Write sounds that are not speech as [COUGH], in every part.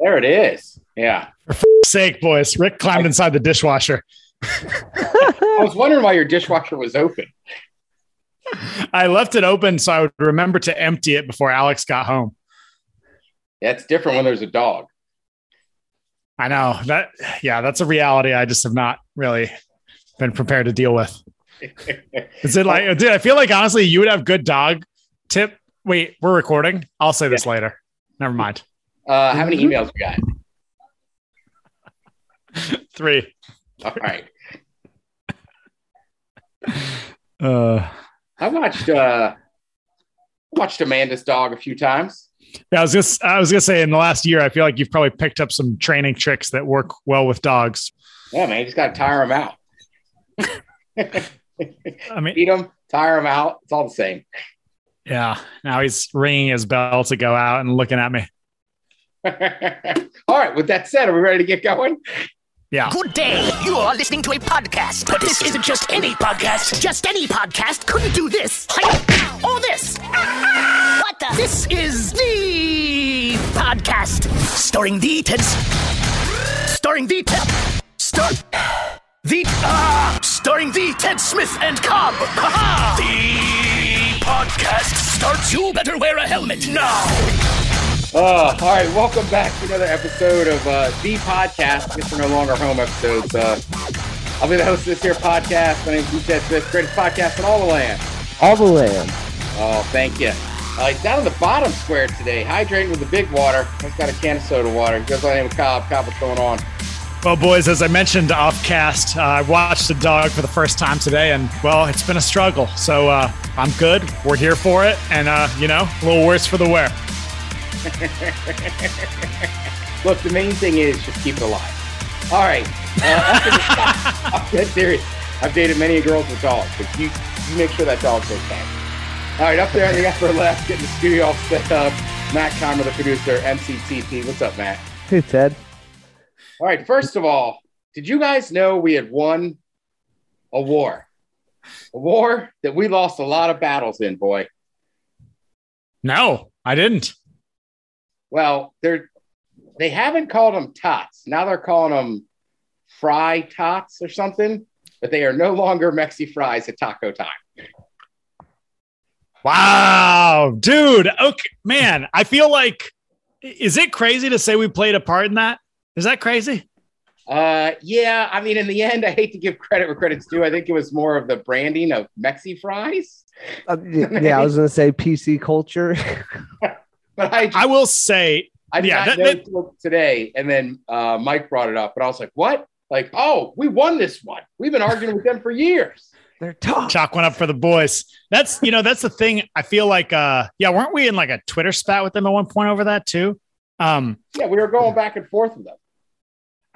There it is. Yeah. For sake, boys. Rick climbed inside the dishwasher. I was wondering why your dishwasher was open. I left it open so I would remember to empty it before Alex got home. Yeah, it's different when there's a dog. I know that. Yeah, that's a reality. I just have not really been prepared to deal with. [LAUGHS] Is it like, dude? I feel like honestly, you would have good dog tip. Wait, we're recording. I'll say this later. Never mind. Uh, how many emails we got? [LAUGHS] Three. All right. [LAUGHS] Uh, I watched uh watched Amanda's dog a few times. yeah, I was just I was gonna say in the last year, I feel like you've probably picked up some training tricks that work well with dogs. Yeah, man, you just gotta tire them out. [LAUGHS] I mean, Feed them, tire them out. It's all the same. yeah. Now he's ringing his bell to go out and looking at me. [LAUGHS] all right. With that said, are we ready to get going? Yeah. Good day. You are listening to a podcast, but this isn't just any podcast. Just any podcast couldn't do this. Or this. [LAUGHS] What the? This is the podcast starring the Ted. Starring the Ted. Star. The ah, starring the Ted Smith and Cobb. Ha-ha! [LAUGHS] The podcast starts. You better wear a helmet now. Uh, all right. Welcome back to another episode of uh, the podcast. Guess we're no longer home episodes. Uh, I'll be the host of this here podcast. My name's Ted Smith, greatest podcast in all the land. All the land. Oh, thank you. Uh, he's down in the bottom square today, hydrating with the big water. He's got a can of soda water. He goes by the name of Cobb. Cobb, what's going on? Well, boys, as I mentioned off cast, uh, I watched the dog for the first time today, and well, it's been a struggle. So uh, I'm good. We're here for it, and uh, you know, a little worse for the wear. [LAUGHS] Look, the main thing is just keep it alive. All right. Uh, [LAUGHS] I'm dead serious. I've dated many girls with dogs, but you, you make sure that dog's okay. All right, up there in the upper left, getting the studio all set up. Matt Comer, the producer, MCTP. What's up, Matt? Hey, Ted. All right, first of all, did you guys know we had won a war? A war that we lost a lot of battles in, boy. No, I didn't. Well, they're they haven't called them tots. Now they're calling them fry tots or something, but they are no longer Mexi fries at taco time. Wow, dude. Okay, man, I feel like is it crazy to say we played a part in that? Is that crazy? Uh, yeah, I mean, in the end, I hate to give credit where credit's due. I think it was more of the branding of Mexi fries. Uh, y- yeah, I was gonna say PC culture. [LAUGHS] But I, just, I will say, I did yeah, not that- know that- today. And then uh, Mike brought it up, and I was like, "What? Like, oh, we won this one. We've been arguing with them for years." They're tough. chalk one up for the boys. That's you know, that's the thing. I feel like uh yeah, weren't we in like a Twitter spat with them at one point over that too? Um, Yeah, we were going back and forth with them.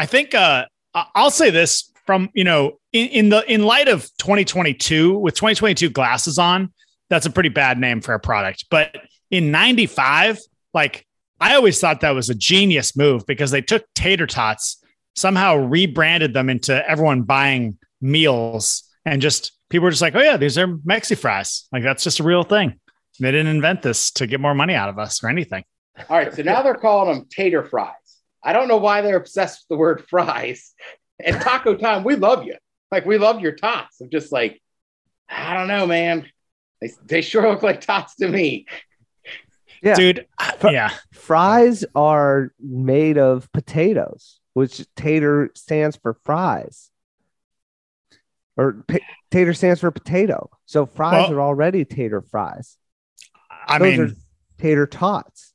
I think uh I- I'll say this from you know in, in the in light of 2022 with 2022 glasses on, that's a pretty bad name for a product. But in 95, like I always thought that was a genius move because they took tater tots, somehow rebranded them into everyone buying meals and just people were just like, oh yeah, these are Mexi fries. Like that's just a real thing. They didn't invent this to get more money out of us or anything. All right, so now they're calling them tater fries. I don't know why they're obsessed with the word [LAUGHS] fries. And Taco Time, we love you. Like we love your tots. I'm just like, I don't know, man. They, they sure look like tots to me. Yeah. Dude, Fr- yeah. Fries are made of potatoes, which tater stands for fries. Or pa- tater stands for potato. So fries Well- are already tater fries. I Those mean, tater tots.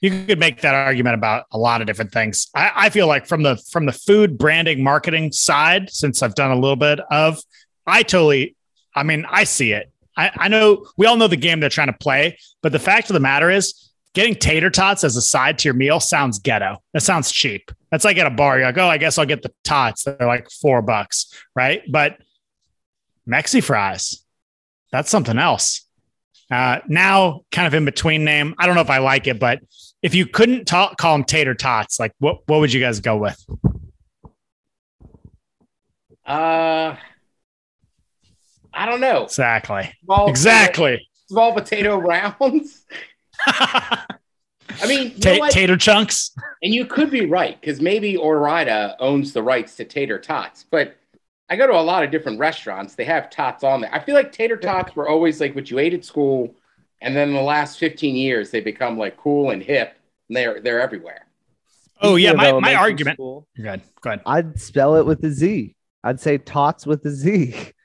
you could make that argument about a lot of different things. I, I feel like from the from the food branding marketing side, since I've done a little bit of, I totally, I mean, I see it. I, I know we all know the game they're trying to play, but the fact of the matter is, getting tater tots as a side to your meal sounds ghetto. That sounds cheap. That's like at a bar. You're like, oh, I guess I'll get the tots. They're like four bucks, right? But Mexi fries, that's something else. Uh, now, kind of in between name. I don't know if I like it, but if you couldn't talk, call them tater tots, like what what would you guys go with? Uh, I don't know. Exactly. Small, Exactly. Small potato rounds. [LAUGHS] I mean, you Ta- know what? tater chunks. and you could be right because maybe Ore-Ida owns the rights to tater tots, but I go to a lot of different restaurants. They have tots on there. I feel like tater tots were always like what you ate at school, and then in the last 15 years they become like cool and hip, and they're they're everywhere. Oh yeah, Speaking of my, my argument. school, You're good. Go ahead. I'd spell it with a Z. I'd say tots with a Z. [LAUGHS]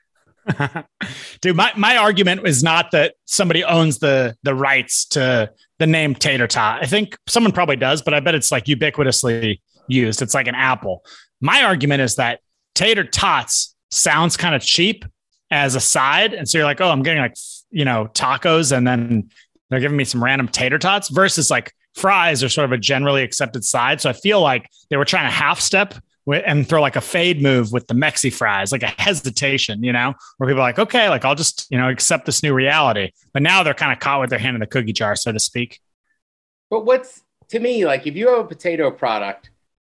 Dude, my, my argument is not that somebody owns the the rights to the name tater tot. I think someone probably does, but I bet it's like ubiquitously used. It's like an apple. My argument is that tater tots sounds kind of cheap as a side. And so you're like, oh, I'm getting like, you know, tacos and then they're giving me some random tater tots versus like fries are sort of a generally accepted side. So I feel like they were trying to half step and throw like a fade move with the Mexi fries, like a hesitation, you know, where people are like, okay, like I'll just, you know, accept this new reality. But now they're kind of caught with their hand in the cookie jar, so to speak. But what's to me like if you have a potato product,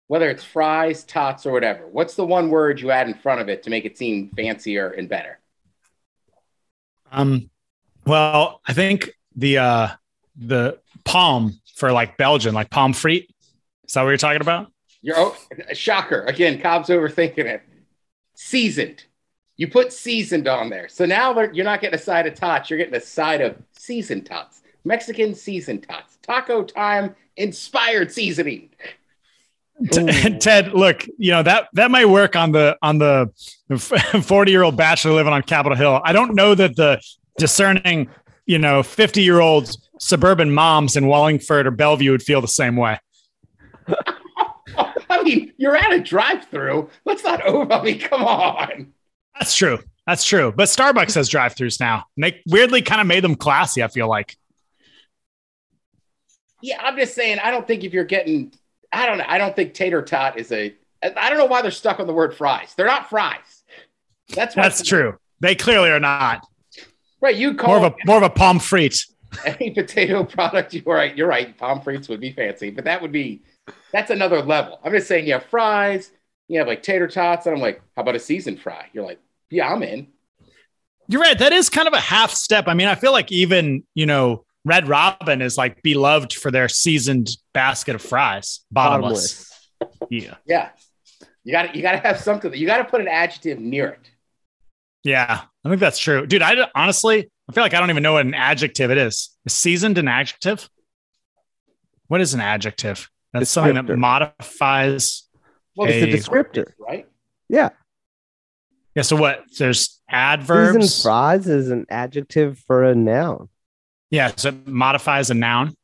whether it's fries, tots, or whatever, what's the one word you add in front of it to make it seem fancier and better? Um, well, I think the uh the palm for like Belgian, like pomme frite. Is that what you're talking about? You're oh, shocker again. Cobb's overthinking it. Seasoned. You put seasoned on there, so now you're not getting a side of tots. You're getting a side of seasoned tots. Mexican seasoned tots. Taco time inspired seasoning. T- [LAUGHS] Ted, look, you know that that might work on the on the [LAUGHS] forty year old bachelor living on Capitol Hill. I don't know that the discerning, you know, fifty year old suburban moms in Wallingford or Bellevue would feel the same way. [LAUGHS] I mean, you're at a drive-through. Let's not over. I mean, come on. That's true. That's true. But Starbucks has drive throughs now. And they weirdly kind of made them classy. I feel like. Yeah, I'm just saying. I don't think if you're getting, I don't know. I don't think tater tot is a. I don't know why they're stuck on the word fries. They're not fries. That's That's true. They clearly are not. Right? You call More of a more of a pomme frite. [LAUGHS] any potato product. You're right. You're right. Pommes frites would be fancy, but that would be that's another level. I'm just saying. You have fries. You have like tater tots, and I'm like, how about a seasoned fry? You're like, yeah, I'm in. You're right. That is kind of a half step. I mean, I feel like even, you know, Red Robin is like beloved for their seasoned basket of fries, bottomless. Yeah. Yeah. You got to you got to have something. You got to put an adjective near it. Yeah. I think that's true. Dude, I honestly, I feel like I don't even know what an adjective it is. Is seasoned an adjective? What is an adjective? That's something that modifies. Well, Hey. it's It's a descriptor. right? Yeah. Yeah. So what? There's Seasoned adverbs. fries is an adjective for a noun. Yeah. So it modifies a noun,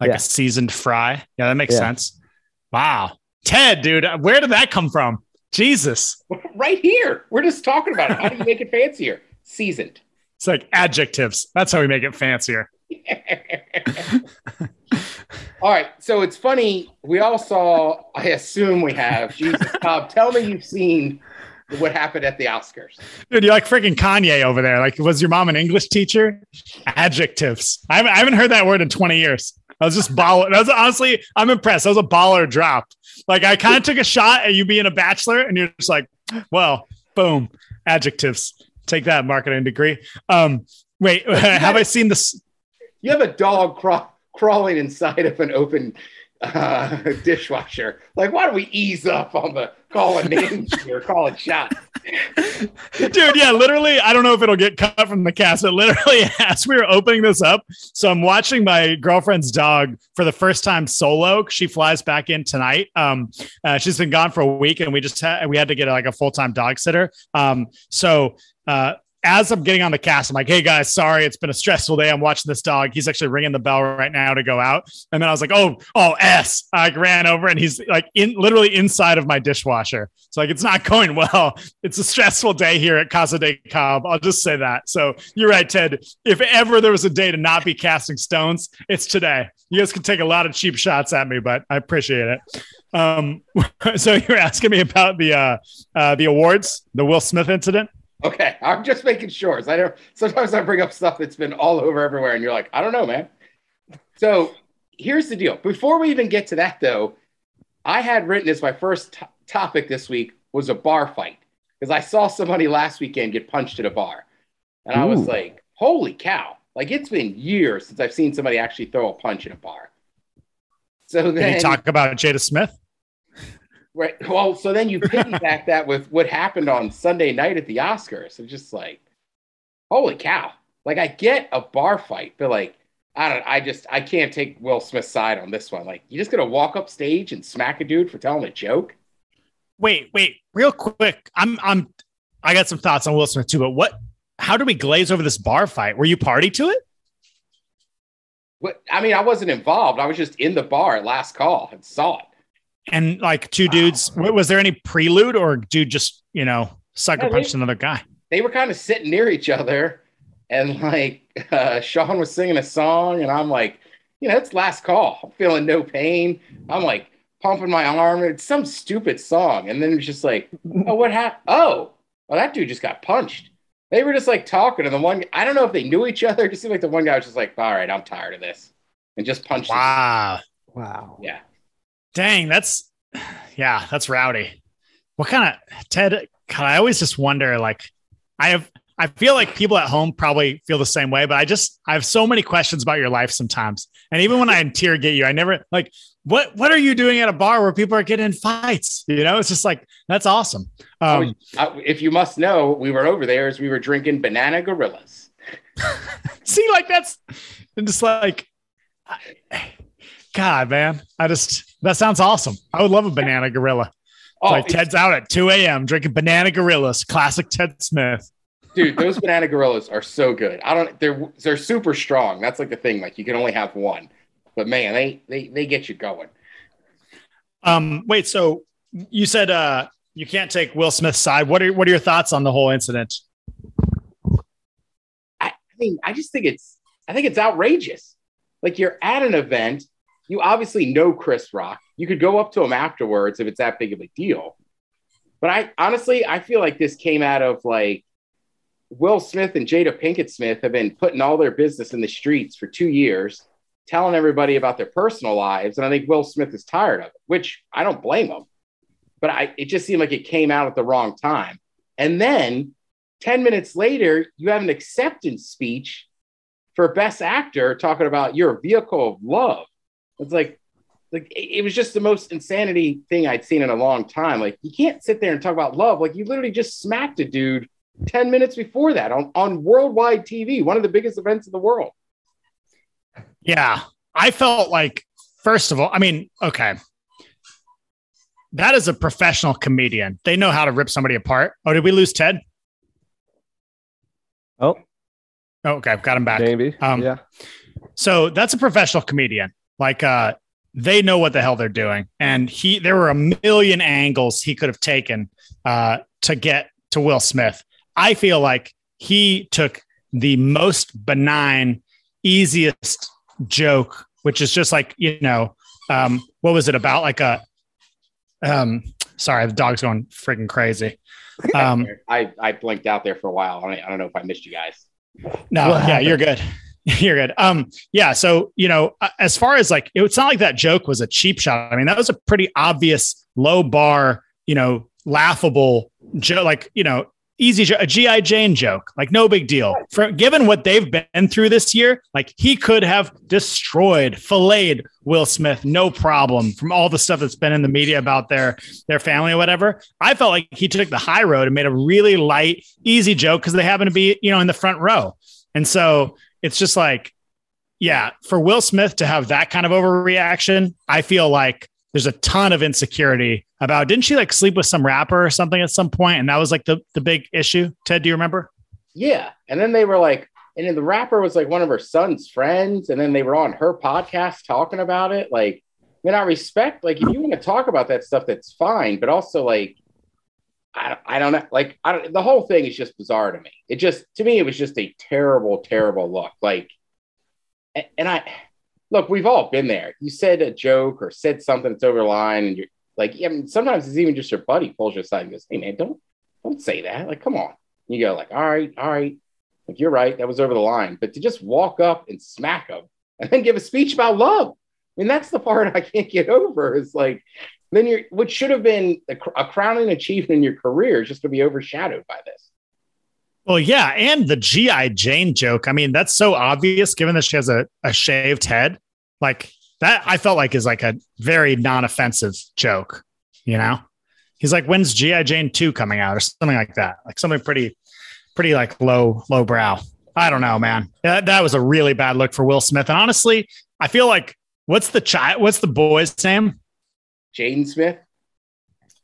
like Yeah. a seasoned fry. Yeah. That makes Yeah. sense. Wow. Ted, dude, where did that come from? Jesus. [LAUGHS] Right here. We're just talking about it. How do you make it fancier? Seasoned. It's like adjectives. That's how we make it fancier. [LAUGHS] all right. So it's funny. We all saw, I assume we have. Jesus, [LAUGHS] Cobb, tell me you've seen what happened at the Oscars. Dude, you're like freaking Kanye over there. Like, was your mom an English teacher? Adjectives. I haven't, I haven't heard that word in 20 years. I was just baller. That was honestly, I'm impressed. That was a baller drop. Like, I kind of took a shot at you being a bachelor, and you're just like, well, boom, adjectives. Take that marketing degree. Um, wait, [LAUGHS] have I seen this? You have a dog craw- crawling inside of an open uh, [LAUGHS] dishwasher. Like, why don't we ease up on the calling names [LAUGHS] here, calling shots? Dude, yeah, literally, I don't know if it'll get cut from the cast, but literally, [LAUGHS] as we were opening this up, so I'm watching my girlfriend's dog for the first time solo. She flies back in tonight. Um, uh, she's been gone for a week, and we just had we had to get like a full time dog sitter. Um, so uh, as I'm getting on the cast, I'm like, hey guys, sorry, it's been a stressful day. I'm watching this dog. He's actually ringing the bell right now to go out. And then I was like, oh, oh, S. I ran over and he's like in literally inside of my dishwasher. So like it's not going well. It's a stressful day here at Casa de Cobb. I'll just say that. So you're right, Ted. If ever there was a day to not be casting stones, it's today. You guys can take a lot of cheap shots at me, but I appreciate it. Um, [LAUGHS] so you're asking me about the uh, uh, the awards, the Will Smith incident. Okay, I'm just making sure. I don't. Sometimes I bring up stuff that's been all over everywhere, and you're like, I don't know, man. So here's the deal. Before we even get to that, though, I had written as my first t- topic this week was a bar fight because I saw somebody last weekend get punched at a bar, and I was like, holy cow! Like it's been years since I've seen somebody actually throw a punch in a bar. So then he talk about Jada Smith? Right. Well, so then you piggyback that with what happened on Sunday night at the Oscars. It's just like, holy cow. Like I get a bar fight, but like, I don't I just I can't take Will Smith's side on this one. Like, you just gonna walk up stage and smack a dude for telling a joke? Wait, wait, real quick. I'm I'm I got some thoughts on Will Smith too, but what how do we glaze over this bar fight? Were you party to it? What I mean, I wasn't involved. I was just in the bar at last call and saw it. And like two dudes, wa- was there any prelude or dude just, you know, sucker Yeah, they- punched another guy? They were kind of sitting near each other, and like uh, Sean was singing a song, and I'm like, you know, it's last call. I'm feeling no pain. I'm like pumping my arm. It's some stupid song, and then it's just like, [LAUGHS] oh, what happened? Oh, well, that dude just got punched. They were just like talking, and the one I don't know if they knew each other. It just seemed like the one guy was just like, all right, I'm tired of this, and just punched. him. Wow. Wow. Yeah. Dang, that's yeah, that's rowdy. What kind of Ted? God, I always just wonder. Like, I have, I feel like people at home probably feel the same way, but I just, I have so many questions about your life sometimes. And even when I [LAUGHS] interrogate you, I never like, what, what are you doing at a bar where people are getting in fights? You know, it's just like that's awesome. Um, Uh, if you must know, we were over there as we were drinking banana gorillas. [LAUGHS] see, like that's and just like, God, man, I just that sounds awesome. I would love a banana gorilla. Oh, like Ted's out at 2 a.m. drinking banana gorillas, classic Ted Smith. dude, those banana gorillas are so good. I don't. They're they're super strong. That's like the thing. Like you can only have one, but man, they they they get you going. Um, wait, so you said uh you can't take Will Smith's side. What are what are your thoughts on the whole incident? I, I mean, I just think it's I think it's outrageous. Like you're at an event, you obviously know Chris Rock. You could go up to him afterwards if it's that big of a deal. But I honestly, I feel like this came out of like Will Smith and Jada Pinkett Smith have been putting all their business in the streets for two years, telling everybody about their personal lives. And I think Will Smith is tired of it, which I don't blame him. But I, it just seemed like it came out at the wrong time. And then 10 minutes later, you have an acceptance speech for best actor talking about you're vehicle of love. It's like, like it it was just the most insanity thing I'd seen in a long time. Like you can't sit there and talk about love. Like you literally just smacked a dude 10 minutes before that on, on worldwide TV, one of the biggest events in the world. Yeah, I felt like first of all, I mean, okay. That is a professional comedian. They know how to rip somebody apart. Oh, did we lose Ted? Oh, Oh, okay, I've got him back. maybe. Um, yeah. So that's a professional comedian. Like uh they know what the hell they're doing. And he there were a million angles he could have taken uh to get to Will Smith. I feel like he took the most benign, easiest joke, which is just like, you know, um, what was it about? Like a um sorry, the dog's going freaking crazy. [LAUGHS] Um I, I blinked out there for a while. I don't, I don't know if I missed you guys. No, yeah, you're good. [LAUGHS] You're good. Um, yeah. So you know, as far as like, it's not like that joke was a cheap shot. I mean, that was a pretty obvious low bar. You know, laughable joke. Like you know, easy jo- a GI Jane joke. Like no big deal. For given what they've been through this year, like he could have destroyed, filleted Will Smith, no problem. From all the stuff that's been in the media about their their family or whatever, I felt like he took the high road and made a really light, easy joke because they happen to be you know in the front row. And so it's just like, yeah, for Will Smith to have that kind of overreaction, I feel like there's a ton of insecurity about. Didn't she like sleep with some rapper or something at some point, and that was like the the big issue? Ted, do you remember? Yeah. And then they were like, and then the rapper was like one of her son's friends. And then they were on her podcast talking about it. Like, I mean, I respect, like, if you want to talk about that stuff, that's fine. But also, like, I, I don't know. Like, I don't, the whole thing is just bizarre to me. It just, to me, it was just a terrible, terrible look. Like, a- and I, look, we've all been there. You said a joke or said something that's over the line, and you're like, I mean, sometimes it's even just your buddy pulls you aside and goes, hey, man, don't, don't say that. Like, come on. You go like, all right, all right. Like you're right, that was over the line. But to just walk up and smack them and then give a speech about love. I mean, that's the part [LAUGHS] I can't get over. Is like, then you're what should have been a, a crowning achievement in your career is just to be overshadowed by this. Well, yeah, and the GI Jane joke. I mean, that's so obvious given that she has a, a shaved head. Like, that I felt like is like a very non-offensive joke. You know, he's like, "When's GI Jane two coming out?" or something like that, like something pretty, pretty like low low brow. I don't know, man. That, that was a really bad look for Will Smith. And honestly, I feel like what's the child? What's the boy's name? Jaden Smith.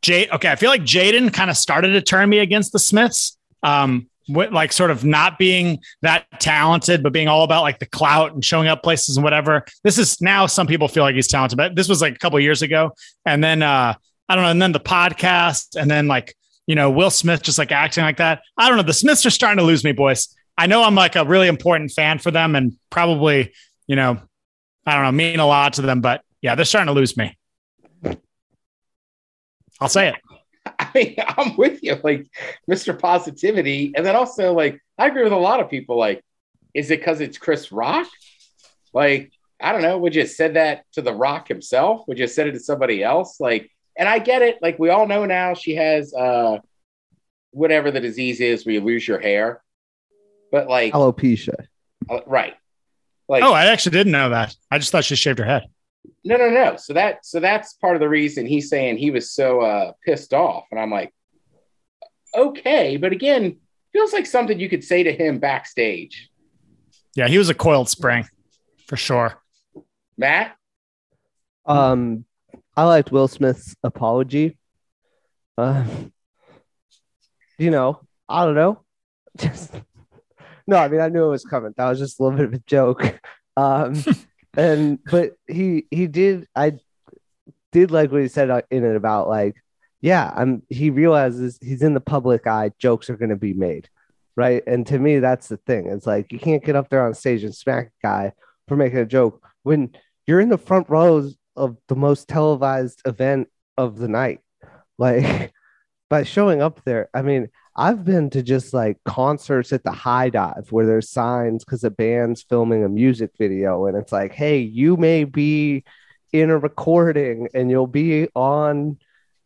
Jade. Okay, I feel like Jaden kind of started to turn me against the Smiths. Um, with, like sort of not being that talented, but being all about like the clout and showing up places and whatever. This is now some people feel like he's talented, but this was like a couple years ago. And then uh, I don't know, and then the podcast, and then like you know Will Smith just like acting like that. I don't know. The Smiths are starting to lose me, boys. I know I'm like a really important fan for them, and probably you know I don't know mean a lot to them, but yeah, they're starting to lose me. I'll say it. [LAUGHS] I mean, I'm with you, like Mr. Positivity. And then also, like, I agree with a lot of people. Like, is it because it's Chris Rock? Like, I don't know. Would you have said that to The Rock himself? Would you have said it to somebody else? Like, and I get it. Like, we all know now she has uh whatever the disease is where you lose your hair. But like, Alopecia. uh, right. Like, Oh, I actually didn't know that. I just thought she shaved her head. No, no, no. So that so that's part of the reason he's saying he was so uh pissed off. And I'm like, okay, but again, feels like something you could say to him backstage. Yeah, he was a coiled spring for sure. Matt, Um, I liked Will Smith's apology. Uh, you know, I don't know. [LAUGHS] Just no, I mean, I knew it was coming. That was just a little bit of a joke. Um, [LAUGHS] and but he he did. I did like what he said uh, in it about like, yeah, I'm. He realizes he's in the public eye. Jokes are going to be made, right? And to me, that's the thing. It's like you can't get up there on stage and smack a guy for making a joke when you're in the front rows of the most televised event of the night. Like [LAUGHS] by showing up there, I mean, I've been to just like concerts at the high dive where there's signs because a band's filming a music video and it's like, hey, you may be in a recording and you'll be on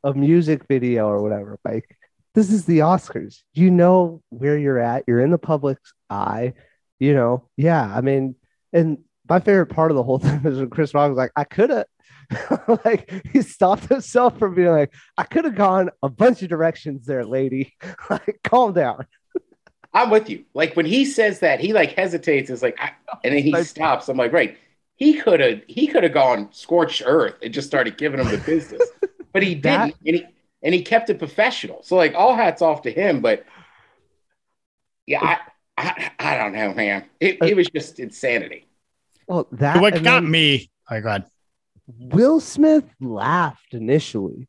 a music video or whatever. Like, this is the Oscars. You know where you're at, you're in the public's eye, you know. Yeah, I mean, and my favorite part of the whole [LAUGHS] thing is when Chris Rock was like, I could have [LAUGHS] like he stopped himself from being like, I could have gone a bunch of directions there, lady. [LAUGHS] like, calm down. [LAUGHS] I'm with you. Like when he says that, he like hesitates. It's like, I, and then he Like- stops. I'm like, right. He could have he could have gone scorched earth and just started giving him the business, but he didn't, and he and he kept it professional. So like all hats off to him. But yeah, I I, I don't know, man. It, uh, it was just insanity. Well, that what got then me? Oh, my God. Will Smith laughed initially.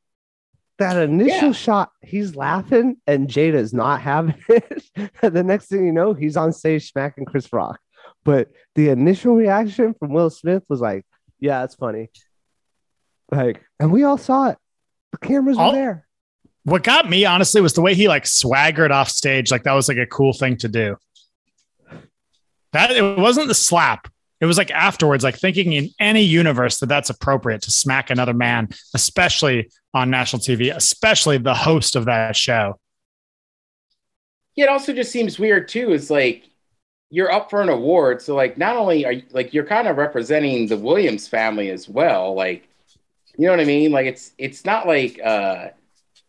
That initial Yeah. shot, he's laughing, and Jada's not having [LAUGHS] it. the next thing you know, he's on stage smacking Chris Rock. But the initial reaction from Will Smith was like, "Yeah, it's funny." Like, and we all saw it. The cameras were there. What got me honestly was the way he like swaggered off stage. Like that was like a cool thing to do. That it wasn't the slap. It was like afterwards, like thinking in any universe that that's appropriate to smack another man, especially on national TV, especially the host of that show. Yeah, it also just seems weird too. Is like you're up for an award, so like not only are you like you're kind of representing the Williams family as well. Like, you know what I mean? Like it's it's not like uh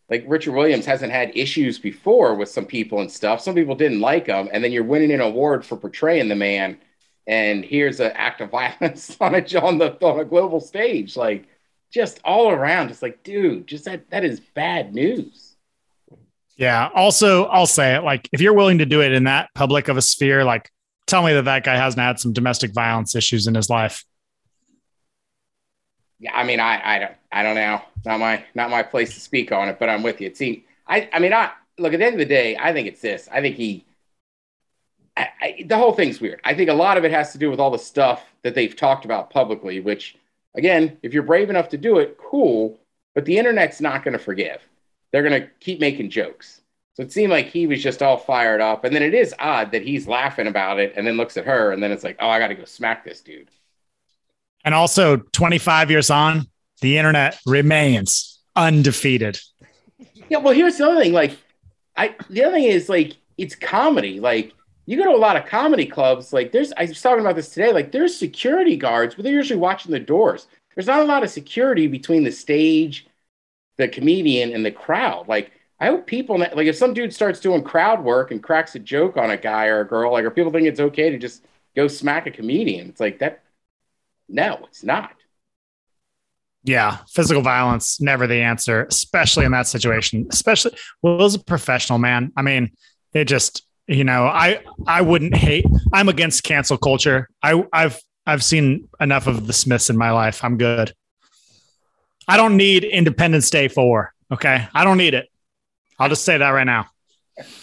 like Richard Williams hasn't had issues before with some people and stuff. Some people didn't like him, and then you're winning an award for portraying the man. And here's an act of violence [LAUGHS] on a on the on a global stage, like just all around. It's like, dude, just that that is bad news. Yeah. Also, I'll say it like if you're willing to do it in that public of a sphere, like tell me that that guy hasn't had some domestic violence issues in his life. Yeah, I mean, I, I don't, I don't know. Not my, not my place to speak on it. But I'm with you. Seems, I, I mean, I look at the end of the day. I think it's this. I think he, I, I, the whole thing's weird. I think a lot of it has to do with all the stuff that they've talked about publicly. Which, again, if you're brave enough to do it, cool. But the internet's not going to forgive. They're going to keep making jokes. So it seemed like he was just all fired up. And then it is odd that he's laughing about it and then looks at her and then it's like, oh, I got to go smack this dude. And also, 25 years on, the internet remains undefeated. Yeah, well, here's the other thing. Like, I the other thing is like it's comedy. Like, you go to a lot of comedy clubs. Like there's, I was talking about this today. Like there's security guards, but they're usually watching the doors. There's not a lot of security between the stage, the comedian, and the crowd. Like I hope people like if some dude starts doing crowd work and cracks a joke on a guy or a girl, like, are people think it's okay to just go smack a comedian? It's like that. No, it's not. Yeah, physical violence never the answer, especially in that situation. Especially Will's a professional man. I mean, it just you know, I I wouldn't hate. I'm against cancel culture. I I've I've seen enough of the Smiths in my life. I'm good. I don't need Independence Day four. Okay, I don't need it. I'll just say that right now.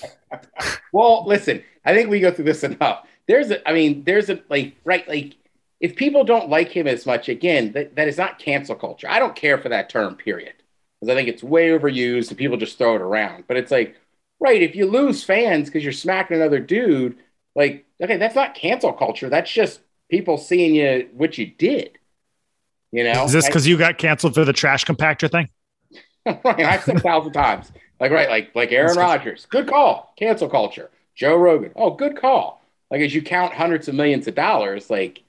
[LAUGHS] well, listen, I think we go through this enough. There's a, I mean, there's a like right like if people don't like him as much, again, that, that is not cancel culture. I don't care for that term, period. Because I think it's way overused and people just throw it around. But it's like, right, if you lose fans because you're smacking another dude, like, okay, that's not cancel culture. That's just people seeing you what you did. You know? Is this because you got canceled for the trash compactor thing? [LAUGHS] right. I've said a thousand times. Like, right, like like Aaron Rodgers. Good call. Cancel culture. Joe Rogan. Oh, good call. Like as you count hundreds of millions of dollars, like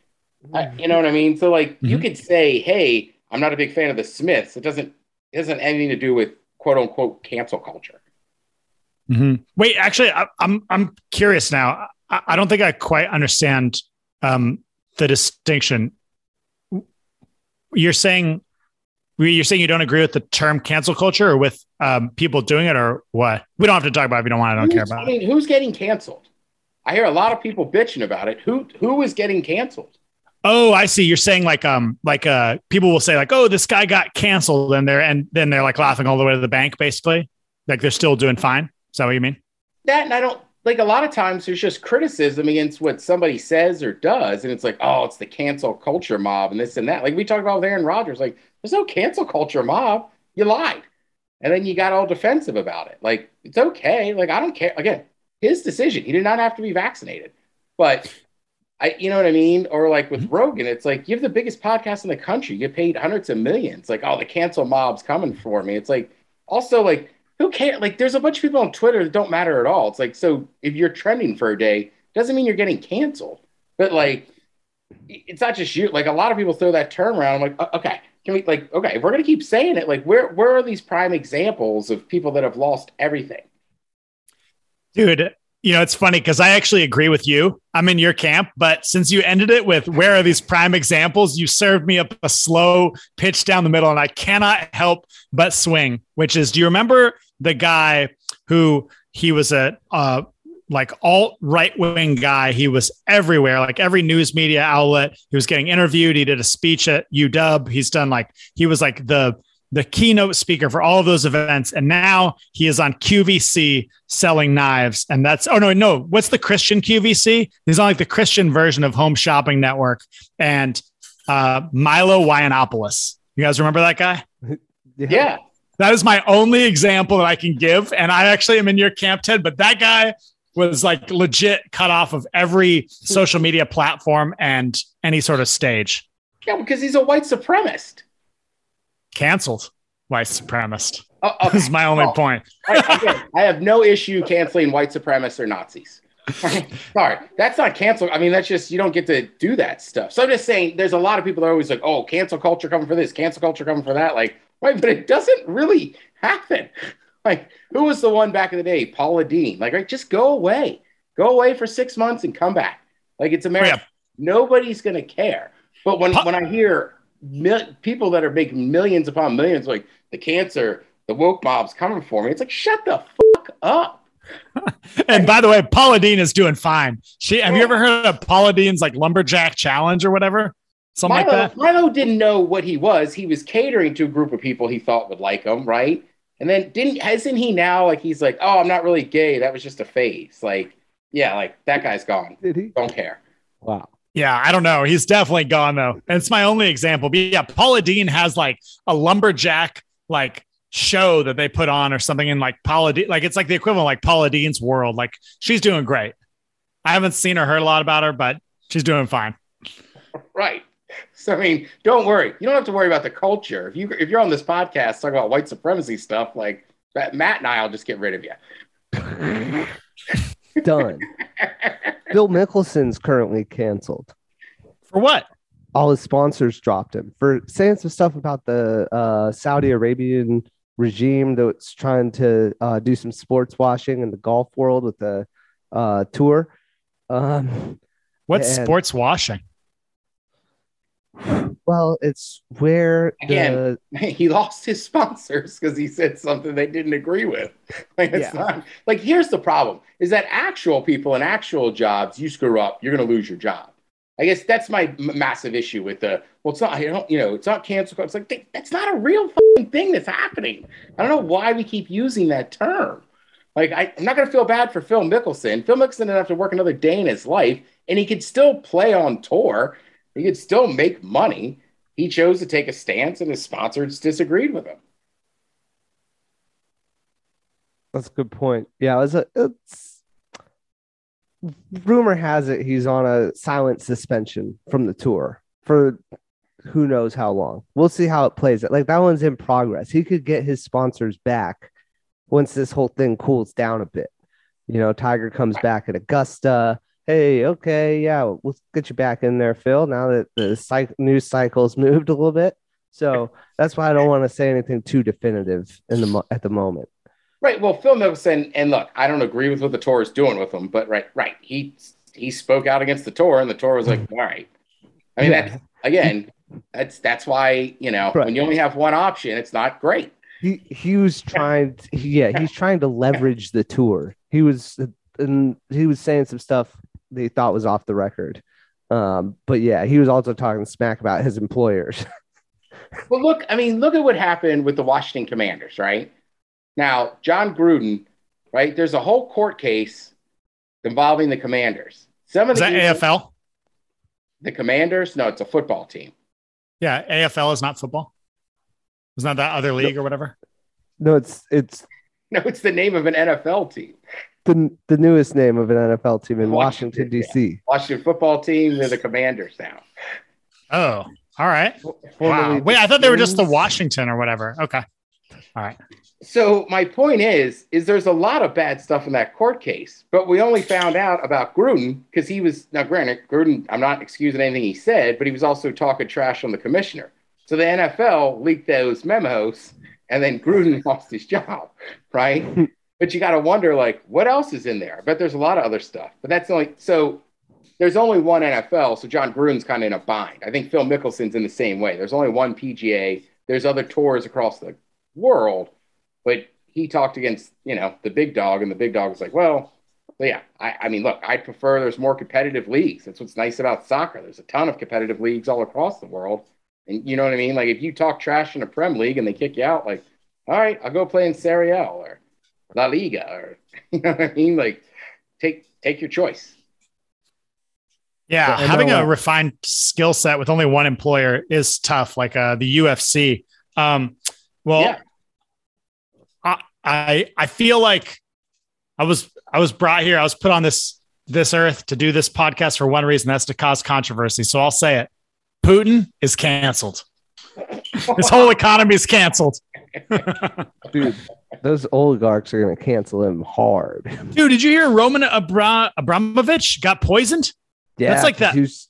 I, you know what I mean? So like mm-hmm. you could say, "Hey, I'm not a big fan of the Smiths." It doesn't it doesn't have anything to do with quote unquote cancel culture. Mm-hmm. Wait, actually, I, am I'm, I'm curious now. I, I, don't think I quite understand um, the distinction. You're saying you're saying you don't agree with the term cancel culture, or with um, people doing it, or what? We don't have to talk about it if you don't want. I don't who's, care about. I mean, it. who's getting canceled? I hear a lot of people bitching about it. Who who is getting canceled? Oh, I see. You're saying like um like uh people will say like, oh, this guy got canceled, and they're and then they're like laughing all the way to the bank, basically. Like they're still doing fine. Is that what you mean? That and I don't like a lot of times there's just criticism against what somebody says or does, and it's like, oh, it's the cancel culture mob and this and that. Like we talked about with Aaron Rodgers, like there's no cancel culture mob. You lied. And then you got all defensive about it. Like, it's okay. Like, I don't care. Again, his decision. He did not have to be vaccinated. But I, you know what I mean? Or like with mm-hmm. Rogan, it's like you have the biggest podcast in the country. You get paid hundreds of millions. Like, oh, the cancel mob's coming for me. It's like also like who cares? Like, there's a bunch of people on Twitter that don't matter at all. It's like so if you're trending for a day, doesn't mean you're getting canceled. But like, it's not just you. Like a lot of people throw that term around. I'm like, okay, can we like okay? If we're gonna keep saying it, like where where are these prime examples of people that have lost everything? Dude, you know, it's funny because I actually agree with you. I'm in your camp, but since you ended it with where are these prime examples, you served me up a slow pitch down the middle, and I cannot help but swing. Which is, do you remember the guy who he was a uh, like alt right wing guy? He was everywhere, like every news media outlet. He was getting interviewed. He did a speech at UW. He's done like he was like the the keynote speaker for all of those events. And now he is on QVC selling knives. And that's, oh, no, no. What's the Christian QVC? He's on like the Christian version of Home Shopping Network and uh, Milo Yiannopoulos. You guys remember that guy? [LAUGHS] yeah. That is my only example that I can give. And I actually am in your camp, Ted, but that guy was like legit cut off of every social media platform and any sort of stage. Yeah, because he's a white supremacist canceled white supremacist. Oh, [LAUGHS] okay. This is my only oh. point. I, I have no issue canceling white supremacists or Nazis. Sorry, that's not cancel. I mean, that's just you don't get to do that stuff. So I'm just saying, there's a lot of people that are always like, "Oh, cancel culture coming for this, cancel culture coming for that." Like, right? But it doesn't really happen. [LAUGHS] Like, who was the one back in the day? Paula Deen. Like, right? Just go away. Go away for six months and come back. Like, it's America. Oh, yeah. Nobody's gonna care. But when pa- when I hear mil- people that are making millions upon millions, like the cancer, the woke mob's coming for me. It's like, shut the fuck up. [LAUGHS] and by the way, Paula Deen is doing fine. She have you ever heard of Paula Deen's like lumberjack challenge or whatever? Something Milo, like that. Milo didn't know what he was. He was catering to a group of people he thought would like him, right? And then didn't hasn't he now like he's like, oh, I'm not really gay. That was just a phase. Like, yeah, like that guy's gone. Did he? Don't care. Wow. Yeah, I don't know. He's definitely gone though. And it's my only example. But yeah, Paula Deen has like a lumberjack like show that they put on or something in like Paula Deen, like it's like the equivalent like Paula Deen's world. Like she's doing great. I haven't seen or heard a lot about her, but she's doing fine. Right. So I mean, don't worry. You don't have to worry about the culture. If you if you're on this podcast talking about white supremacy stuff, like that Matt and I'll just get rid of you. [LAUGHS] done. Phil Mickelson's currently canceled. For what? All his sponsors dropped him for saying some stuff about the uh, Saudi Arabian regime that's trying to uh, do some sports washing in the golf world with the uh, tour. Um, What's And- sports washing? Well, it's where Again. the [LAUGHS] he lost his sponsors because he said something they didn't agree with. [LAUGHS] Like it's Yeah. not like here's the problem: is that actual people in actual jobs, you screw up, you're going to lose your job. I guess that's my m- massive issue with the. Well, it's not. I don't. You know, it's not cancel. It's like th- that's not a real fucking thing that's happening. I don't know why we keep using that term. Like I, I'm not going to feel bad for Phil Mickelson. Phil Mickelson didn't have to work another day in his life, and he could still play on tour. He could still make money. He chose to take a stance, and his sponsors disagreed with him. That's a good point. Yeah, it was a, it's rumor has it he's on a silent suspension from the tour for who knows how long. We'll see how it plays. It Like that one's in progress. He could get his sponsors back once this whole thing cools down a bit. You know, Tiger comes back at Augusta. Hey, okay, yeah, we'll get you back in there, Phil. Now that the news cycle's [LAUGHS] moved a little bit, so that's why I don't want to say anything too definitive in the mo- at the moment. Right. Well, Phil Mickelson, and look, I don't agree with what the tour is doing with him, but right, right. He he spoke out against the tour, and the tour was like, mm-hmm. all right. I mean, Yeah. that's again, that's that's why you know Right. when you only have one option, it's not great. he he was trying to, yeah he's trying to leverage the tour he was and he was saying some stuff that he thought was off the record um but yeah he was also talking smack about his employers [LAUGHS] Well, look, I mean, look at what happened with the Washington Commanders, right? Now, Jon Gruden, right? There's a whole court case involving the Commanders. Some of Is the that AFL? the Commanders, no, it's a football team. Yeah, AFL is not football. Isn't that that other league or whatever? no it's it's [LAUGHS] No, it's the name of an NFL team. The, the newest name of an nfl team in Washington, washington yeah. dc Washington football team, they're the Commanders now. Oh, all right. Wow. Wait, I thought they were just the Washington or whatever. Okay. All right. So my point is, is there's a lot of bad stuff in that court case, but we only found out about Gruden because he was now granted Gruden. I'm not excusing anything he said, but he was also talking trash on the commissioner. So the NFL leaked those memos, and then Gruden [LAUGHS] lost his job, right? [LAUGHS] but you got to wonder, like, what else is in there? I bet there's a lot of other stuff, but that's only so. There's only one NFL, so Jon Gruden's kind of in a bind. I think Phil Mickelson's in the same way. There's only one PGA. There's other tours across the world, but he talked against you know the big dog, and the big dog was like, well, yeah. I, I mean, look, I prefer there's more competitive leagues. That's what's nice about soccer. There's a ton of competitive leagues all across the world, and you know what I mean. Like if you talk trash in a Prem League and they kick you out, like, all right, I'll go play in Serie A or La Liga, or [LAUGHS] you know what I mean. Like, take take your choice. Yeah, I having a uh, refined skill set with only one employer is tough, like uh, the UFC. Um, well, Yeah. I, I I feel like I was I was brought here. I was put on this this earth to do this podcast for one reason. That's to cause controversy. So I'll say it: Putin is canceled. His whole economy is canceled. dude those oligarchs are going to cancel him hard. Dude, did you hear Roman Abra- Abramovich got poisoned? yeah That's like that- he was-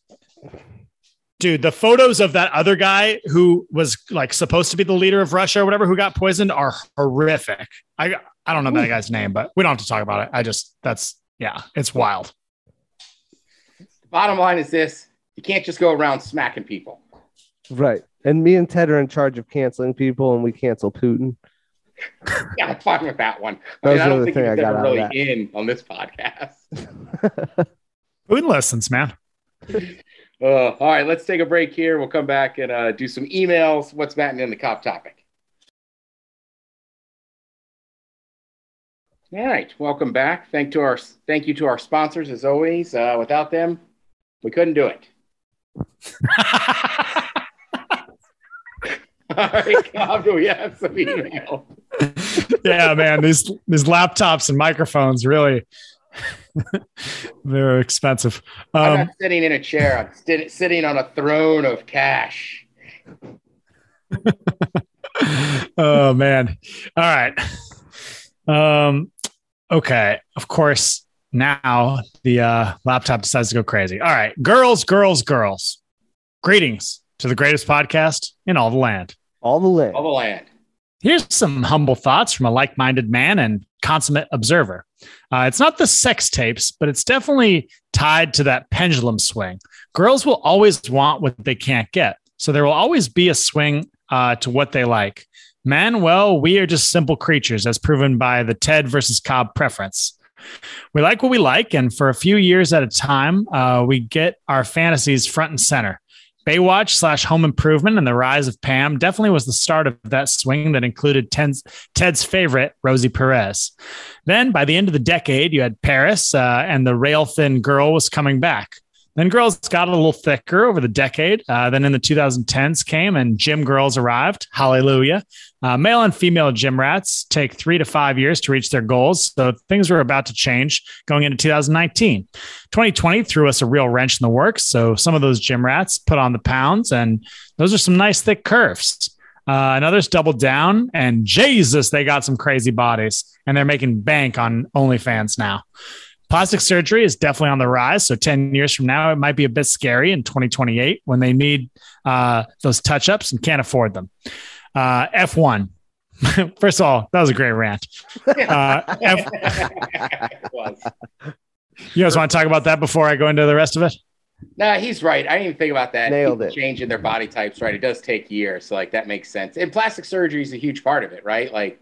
dude the photos of that other guy who was like supposed to be the leader of russia or whatever who got poisoned are horrific. I i don't know that guy's name but we don't have to talk about it. I just that's yeah it's wild. Bottom line is this: you can't just go around smacking people. right. And me and ted are in charge of canceling people and we cancel putin [LAUGHS] Yeah, I'm fine with that one. I mean, I don't think thing he I was ever really in on this podcast. [LAUGHS] Putin lessons, man Uh, all right, let's take a break here. We'll come back and uh, do some emails. What's Matt in the cop topic? All right, welcome back. Thank to our thank you to our sponsors as always. Uh, without them, we couldn't do it. [LAUGHS] All right, Cobb, do we have some email? yeah man these these laptops and microphones really they're expensive I'm um not sitting in a chair. I'm sit- sitting on a throne of cash. [LAUGHS] oh man all right um okay of course now the uh, laptop decides to go crazy. All right, girls, girls, girls. Greetings to the greatest podcast in all the land. All the land. All the land. Here's some humble thoughts from a like minded man and consummate observer. Uh, it's not the sex tapes, but it's definitely tied to that pendulum swing. Girls will always want what they can't get. So there will always be a swing uh, to what they like. Men, well, we are just simple creatures, as proven by the Ted versus Cobb preference. We like what we like, and for a few years at a time, uh, we get our fantasies front and center. Baywatch slash Home Improvement and the rise of Pam definitely was the start of that swing that included Ted's, Ted's favorite, Rosie Perez. Then by the end of the decade, you had Paris, uh, and the rail thin girl was coming back. Then girls got a little thicker over the decade. Uh, then in the 2010s came and gym girls arrived. Hallelujah. Uh, male and female gym rats take three to five years to reach their goals. So things were about to change going into 2019. 2020 threw us a real wrench in the works. So some of those gym rats put on the pounds, and those are some nice thick curves. Uh, and others doubled down, and Jesus, they got some crazy bodies, and they're making bank on OnlyFans now. Plastic surgery is definitely on the rise. So 10 years from now, it might be a bit scary in 2028 when they need uh, those touch ups and can't afford them. Uh, F1. [LAUGHS] First of all, that was a great rant. [LAUGHS] Uh, F- you guys want to talk about that before I go into the rest of it? Nah, he's right. I didn't even think about that. Nailed People it. Changing their body types, right? It does take years. So, like, that makes sense. And plastic surgery is a huge part of it, right? Like,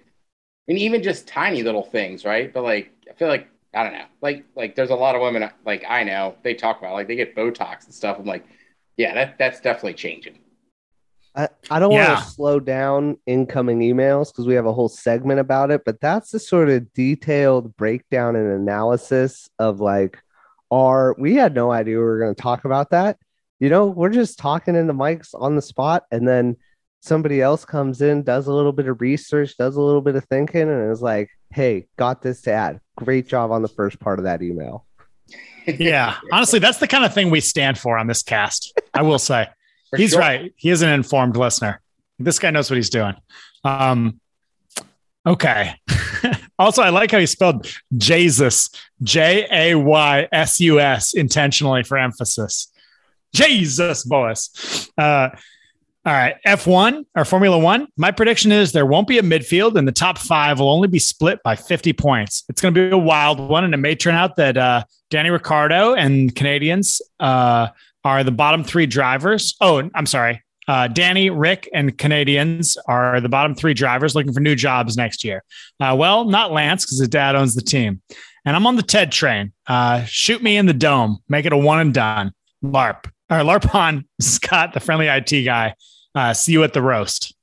and even just tiny little things, right? But, like, I feel like, I don't know. Like, like there's a lot of women, like, I know, they talk about, like, they get Botox and stuff. I'm like, yeah, that, that's definitely changing. I, I don't Yeah. want to slow down incoming emails because we have a whole segment about it, but that's the sort of detailed breakdown and analysis of like our we had no idea we were going to talk about that. You know, we're just talking in the mics on the spot, and then somebody else comes in, does a little bit of research, does a little bit of thinking, and is like, hey, got this to add. Great job on the first part of that email. Yeah. Honestly, that's the kind of thing we stand for on this cast. I will say. [LAUGHS] He's sure. right. He is an informed listener. This guy knows what he's doing. Um, okay. [LAUGHS] also, I like how he spelled Jesus, J A Y S U S, intentionally for emphasis. Jesus, boys. Uh, all right, F1 or Formula One. My prediction is there won't be a midfield, and the top five will only be split by 50 points. It's going to be a wild one, and it may turn out that uh, Danny Ricciardo and Canadians uh, are the bottom three drivers. Oh, I'm sorry. Uh, Danny, Rick, and Canadians are the bottom three drivers looking for new jobs next year. Uh, well, not Lance because his dad owns the team. And I'm on the TED train. Uh, shoot me in the dome. Make it a one and done. LARP. Or LARPon, [LAUGHS] Scott, the friendly IT guy. Uh, see you at the roast.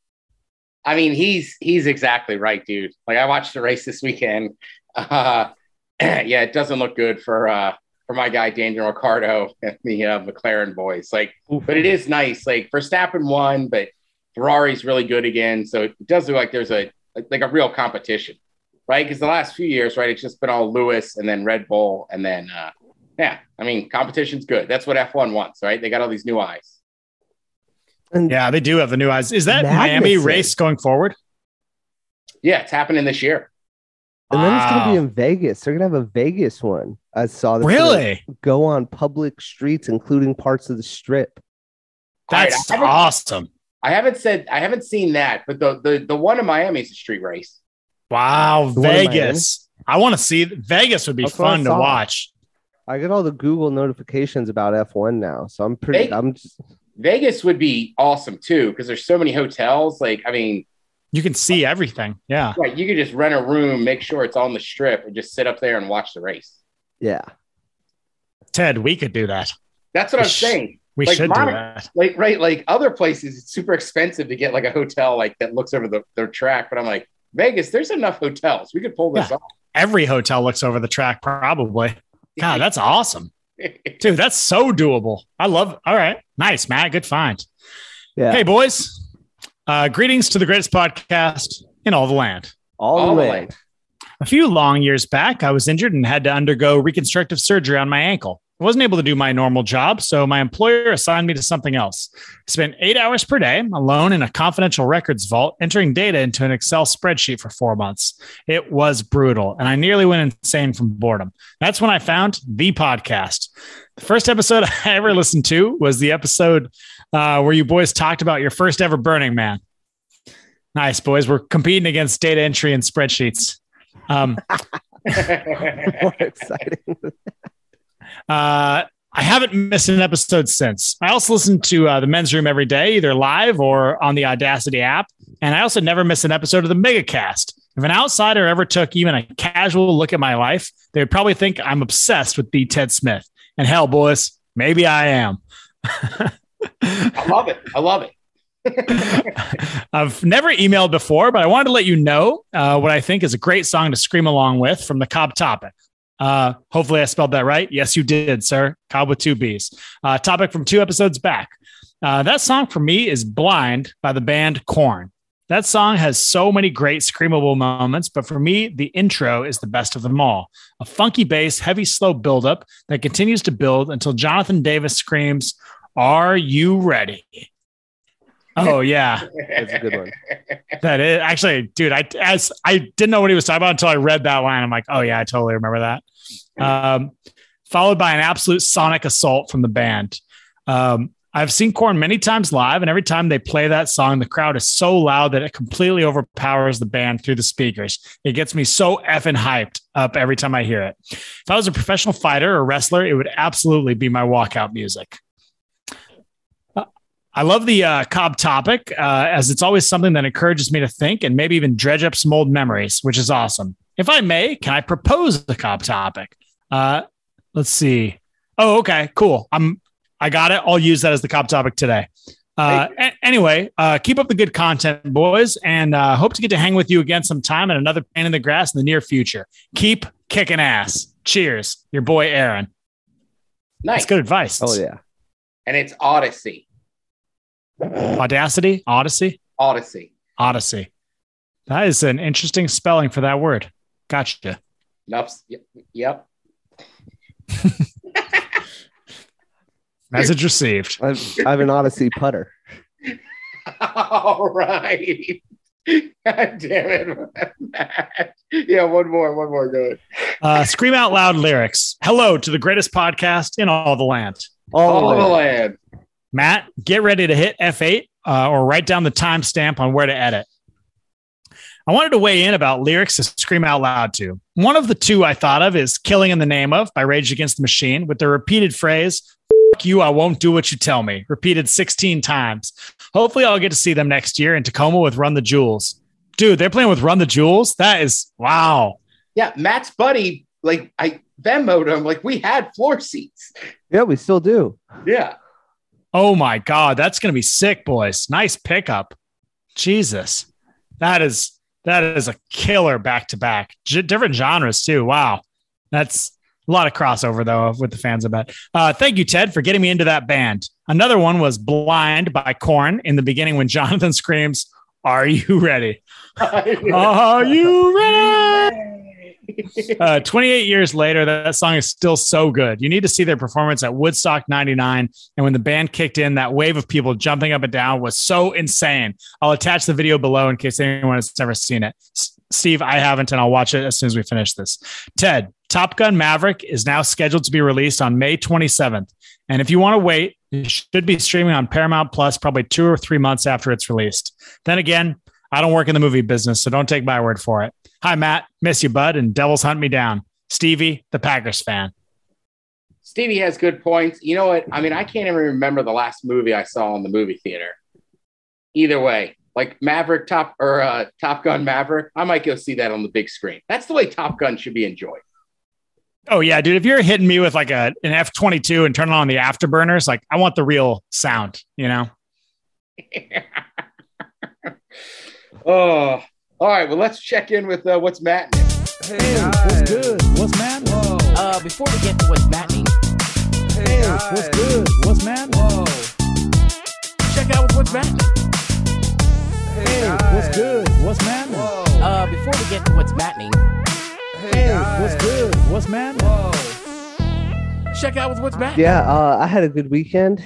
I mean, he's he's exactly right, dude. Like I watched the race this weekend. Uh, [CLEARS THROAT] yeah, it doesn't look good for uh, for my guy Daniel Ricciardo and the uh, McLaren boys. Like, but it is nice. Like for Verstappen won, but Ferrari's really good again. So it does look like there's a like a real competition, right? Because the last few years, right, it's just been all Lewis and then Red Bull and then uh, yeah. I mean, competition's good. That's what F1 wants, right? They got all these new eyes. And Yeah, they do have the new eyes. Is that Miami Magnussen. race going forward? Yeah, it's happening this year. And then it's going to be in Vegas. They're going to have a Vegas one. I saw this. Really? Go on public streets, including parts of the strip. That's I haven't- awesome. I haven't said I haven't seen that, but the the, the one in Miami is a street race. Wow, The Vegas. I want to see Vegas would be That's fun to watch. I get all the Google notifications about F1 now. So I'm pretty, Hey. I'm just, Vegas would be awesome too because there's so many hotels. Like, I mean, You can see everything. Yeah. right? You could just rent a room, make sure it's on the strip, and just sit up there and watch the race. yeah. Ted, we could do that. That's what I'm Sh- saying. We Like should Mon- do that. Like, right? Like other places, it's super expensive to get like a hotel like that looks over the their track. But I'm like, Vegas, there's enough hotels. We could pull this Yeah. Every hotel looks over the track, probably. God, that's awesome. Off. Dude, that's so doable. I love All right. Nice, Matt. Good find. Yeah. Hey, boys. Uh, greetings to the greatest podcast in all the land. all, all the the way. land. A few long years back, I was injured and had to undergo reconstructive surgery on my ankle. I wasn't able to do my normal job, so my employer assigned me to something else. I spent eight hours per day alone in a confidential records vault, entering data into an Excel spreadsheet for four months. It was brutal, and I nearly went insane from boredom. That's when I found the podcast. The first episode [LAUGHS] I ever listened to was the episode uh, where you boys talked about your first ever Burning Man. Nice, boys. We're competing against data entry and spreadsheets. Um, [LAUGHS] More exciting. Uh, I haven't missed an episode since. I also listen to uh, the men's room every day, either live or on the Audacity app. And I also never miss an episode of the Megacast. If an outsider ever took even a casual look at my life, they would probably think I'm obsessed with the Ted Smith. And hell, boys, maybe I am. I love it. I love it. [LAUGHS] I've never emailed before, but I wanted to let you know uh, what I think is a great song to scream along with from the Cobb Topic. Uh, hopefully, I spelled that right. Yes, you did, sir. Cobb with two B's. Uh, topic from two episodes back. Uh, that song for me is Blind by the band Korn. That song has so many great screamable moments, but for me, the intro is the best of them all. A funky bass, heavy, slow buildup that continues to build until Jonathan Davis screams, Are you ready? Oh, yeah. That's a good one. That is actually, dude. I as I didn't know what he was talking about until I read that line. I'm like, oh yeah, I totally remember that. Um, followed by an absolute sonic assault from the band. Um, I've seen Korn many times live, and every time they play that song, the crowd is so loud that it completely overpowers the band through the speakers. It gets me so effing hyped up every time I hear it. If I was a professional fighter or wrestler, it would absolutely be my walkout music. I love the uh, Cobb topic, uh, as it's always something that encourages me to think and maybe even dredge up some old memories, which is awesome. If I may, can I propose the Cobb topic? Uh, let's see. Oh, okay, cool. I'm I got it. I'll use that as the Cobb topic today. Uh, a- anyway, uh, keep up the good content, boys, and uh, hope to get to hang with you again sometime at another pain in the grass in the near future. Keep kicking ass. Cheers, your boy Aaron. Nice. That's good advice. Oh yeah. And it's Audacy. Audacity, Audacy, Audacy. Odyssey. That is an interesting spelling for that word. Gotcha. Yep. Yep. Message received. I've, I have an Odyssey putter. [LAUGHS] All right. God damn it. Matt. yeah, one more, one more. Go ahead. Uh, scream out loud lyrics. Hello to the greatest podcast in all the land. All Oh, the land. Matt, get ready to hit F8 uh, or write down the timestamp on where to edit. I wanted to weigh in about lyrics to scream out loud to. One of the two I thought of is Killing in the Name of by Rage Against the Machine with the repeated phrase, Fuck you, I won't do what you tell me, repeated 16 times. Hopefully, I'll get to see them next year in Tacoma with Run the Jewels. Dude, they're playing with Run the Jewels. That is wow. Yeah, Matt's buddy, like I Venmoed him, like we had floor seats. yeah, we still do. Yeah. Oh my God, that's going to be sick, boys. Nice pickup. Jesus. That is that is a killer back to back. Different genres too. Wow. That's a lot of crossover though with the fans, I bet. Uh, thank you, Ted, for getting me into that band. Another one was Blind by Korn in the beginning when [LAUGHS] Jonathan screams, Are you ready? Are you ready? Uh, 28 years later, that song is still so good. You need to see their performance at Woodstock 99. And when the band kicked in, that wave of people jumping up and down was so insane. I'll attach the video below in case anyone has never seen it. S- Steve, I haven't, and I'll watch it as soon as we finish this. Ted, Top Gun Maverick is now scheduled to be released on May 27th. And if you want to wait, it should be streaming on Paramount Plus probably two or three months after it's released. Then again, I don't work in the movie business, so don't take my word for it. Hi, Matt. Miss you, bud. And Devils hunt me down. Stevie, the Packers fan. Stevie has good points. You know what? I mean, I can't even remember the last movie I saw in the movie theater. Either way, like Maverick Top or uh, Top Gun Maverick, I might go see that on the big screen. That's the way Top Gun should be enjoyed. Oh yeah, dude. If you're hitting me with like a an F twenty two and turning on the afterburners, like I want the real sound, you know. [LAUGHS] oh, all right. Well, let's check in with uh, what's Matt. Hey, what's good? What's man? Whoa. Uh, before we get to what's happening, Hey, what's good? What's man? Whoa. check out what's happening. Hey, what's good? What's man? Whoa. Uh, before we get to what's happening, Hey, what's good? What's man? Whoa. check out with what's back. Yeah, uh, I had a good weekend.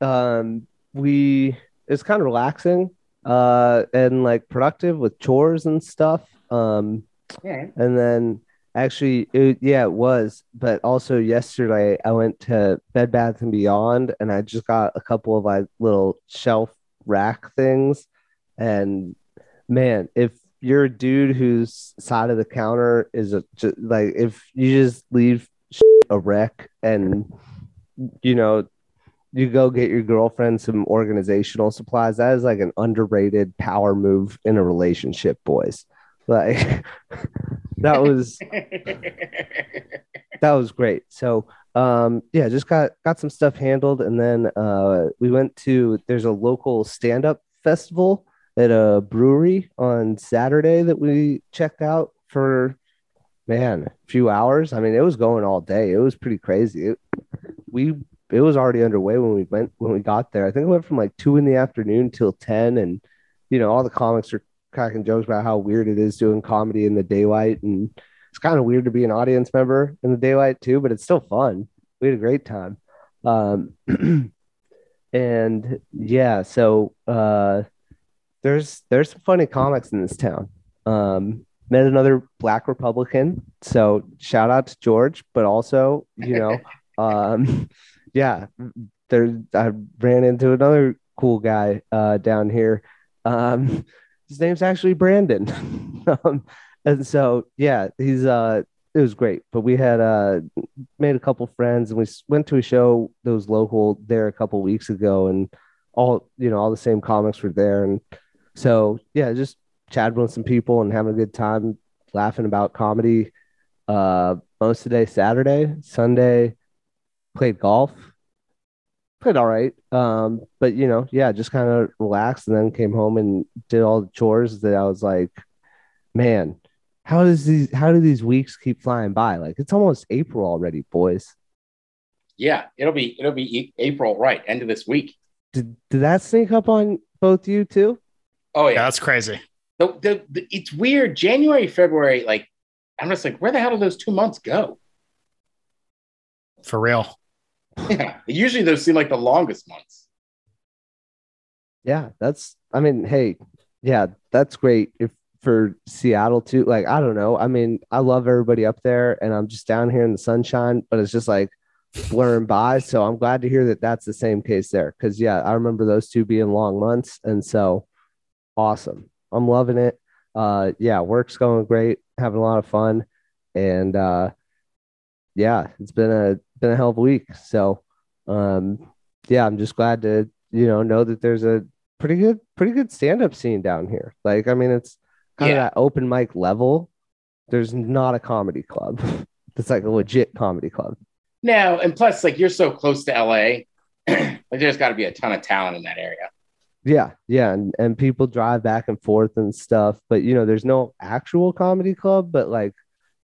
Um, we it's kind of relaxing, uh, and like productive with chores and stuff. Um, Yeah. and then actually, it, yeah, it was. But also yesterday, I went to Bed Bath and Beyond, and I just got a couple of like little shelf rack things. And man, if you're a dude whose side of the counter is a just, like if you just leave a wreck and you know you go get your girlfriend some organizational supplies. That is like an underrated power move in a relationship boys. Like [LAUGHS] that was [LAUGHS] that was great. So um yeah just got got some stuff handled and then uh we went to there's a local stand-up festival at a brewery on saturday that we checked out for man a few hours. I mean it was going all day. It was pretty crazy. It, we it was already underway when we went when we got there. I think it went from like two in the afternoon till 10 and you know all the comics are cracking jokes about how weird it is doing comedy in the daylight and it's kind of weird to be an audience member in the daylight too but it's still fun. We had a great time. Um [CLEARS THROAT] and yeah so uh there's there's some funny comics in this town. Um met another black republican so shout out to george but also you know [LAUGHS] um yeah there i ran into another cool guy uh down here. Um [LAUGHS] his name's actually brandon. [LAUGHS] Um, and so yeah he's uh it was great. But we had uh made a couple friends and we went to a show that was local there a couple weeks ago and all you know all the same comics were there. And so yeah just chatting with some people and having a good time laughing about comedy uh most of the day saturday sunday played golf played all right um but you know yeah just kind of relaxed and then came home and did all the chores that i was like man how does these how do these weeks keep flying by like it's almost april already boys yeah, it'll be it'll be April, right? End of this week. did, did that sneak up on both you too Oh Yeah, yeah. that's crazy. The, the, the, it's weird. January, February, like I'm just like, where the hell do those two months go? For real. Yeah. Usually those seem like the longest months. yeah that's i mean hey yeah that's great if for seattle too like i don't know i mean i love everybody up there and i'm just down here in the sunshine but it's just like blurring by so i'm glad to hear that that's the same case there because yeah i remember those two being long months and so awesome i'm loving it uh yeah work's going great having a lot of fun and uh yeah it's been a been a hell of a week. So um yeah i'm just glad to you know know that there's a pretty good pretty good stand-up scene down here. Like i mean it's kind Yeah. of that open mic level. There's not a comedy club. [LAUGHS] It's like a legit comedy club. No, and plus, like you're so close to LA, [CLEARS THROAT] like there's got to be a ton of talent in that area. yeah yeah and, and people drive back and forth and stuff but you know there's no actual comedy club but like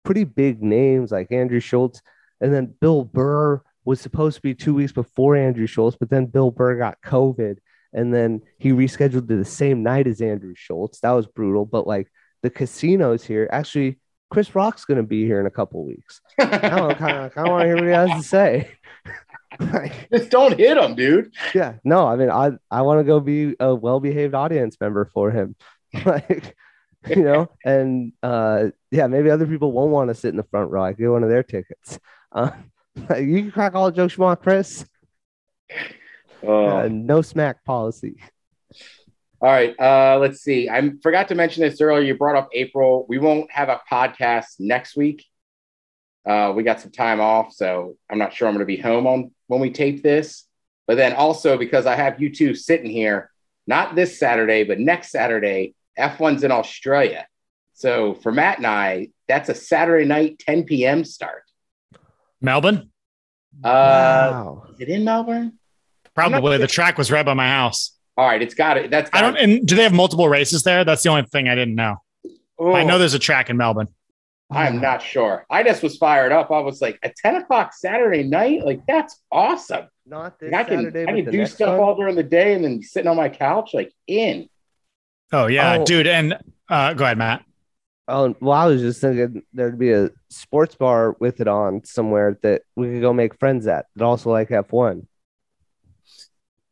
pretty big names like andrew schulz. And then bill burr was supposed to be two weeks before andrew schulz but then bill burr got covid. And then he rescheduled to the same night as andrew schulz. That was brutal. But like the casinos here actually chris rock's going to be here in a couple weeks. I of kind of want to hear what he has to say. [LAUGHS] Like Just don't hit him, dude. yeah no i mean i i want to go be a well-behaved audience member for him. [LAUGHS] Like [LAUGHS] you know and uh yeah maybe other people won't want to sit in the front row i get one of their tickets [LAUGHS] uh you can crack all the jokes you want chris [LAUGHS] Oh. uh, no smack policy All right. Uh, let's see. I forgot to mention this earlier. You brought up April. We won't have a podcast next week. Uh, we got some time off, so I'm not sure I'm going to be home on when we tape this. But then also because I have you two sitting here, not this Saturday, but next Saturday, F1's in Australia. So for Matt and I, that's a Saturday night 10 p.m. start. Melbourne? Uh, wow Is it in Melbourne? Probably. The track was right by my house. All right, it's got it. That's I got don't. And do they have multiple races there? That's the only thing I didn't know. Oh. I know there's a track in Melbourne. I'm not sure. I just was fired up. I was like, at 10 o'clock Saturday night, like that's awesome. not this Like, I can Saturday, I can do stuff one? all during the day and then sitting on my couch, like in. Oh yeah, Oh. dude. And uh, go ahead, Matt. Oh, well, I was just thinking there'd be a sports bar with it on somewhere that we could go make friends at that also like F1.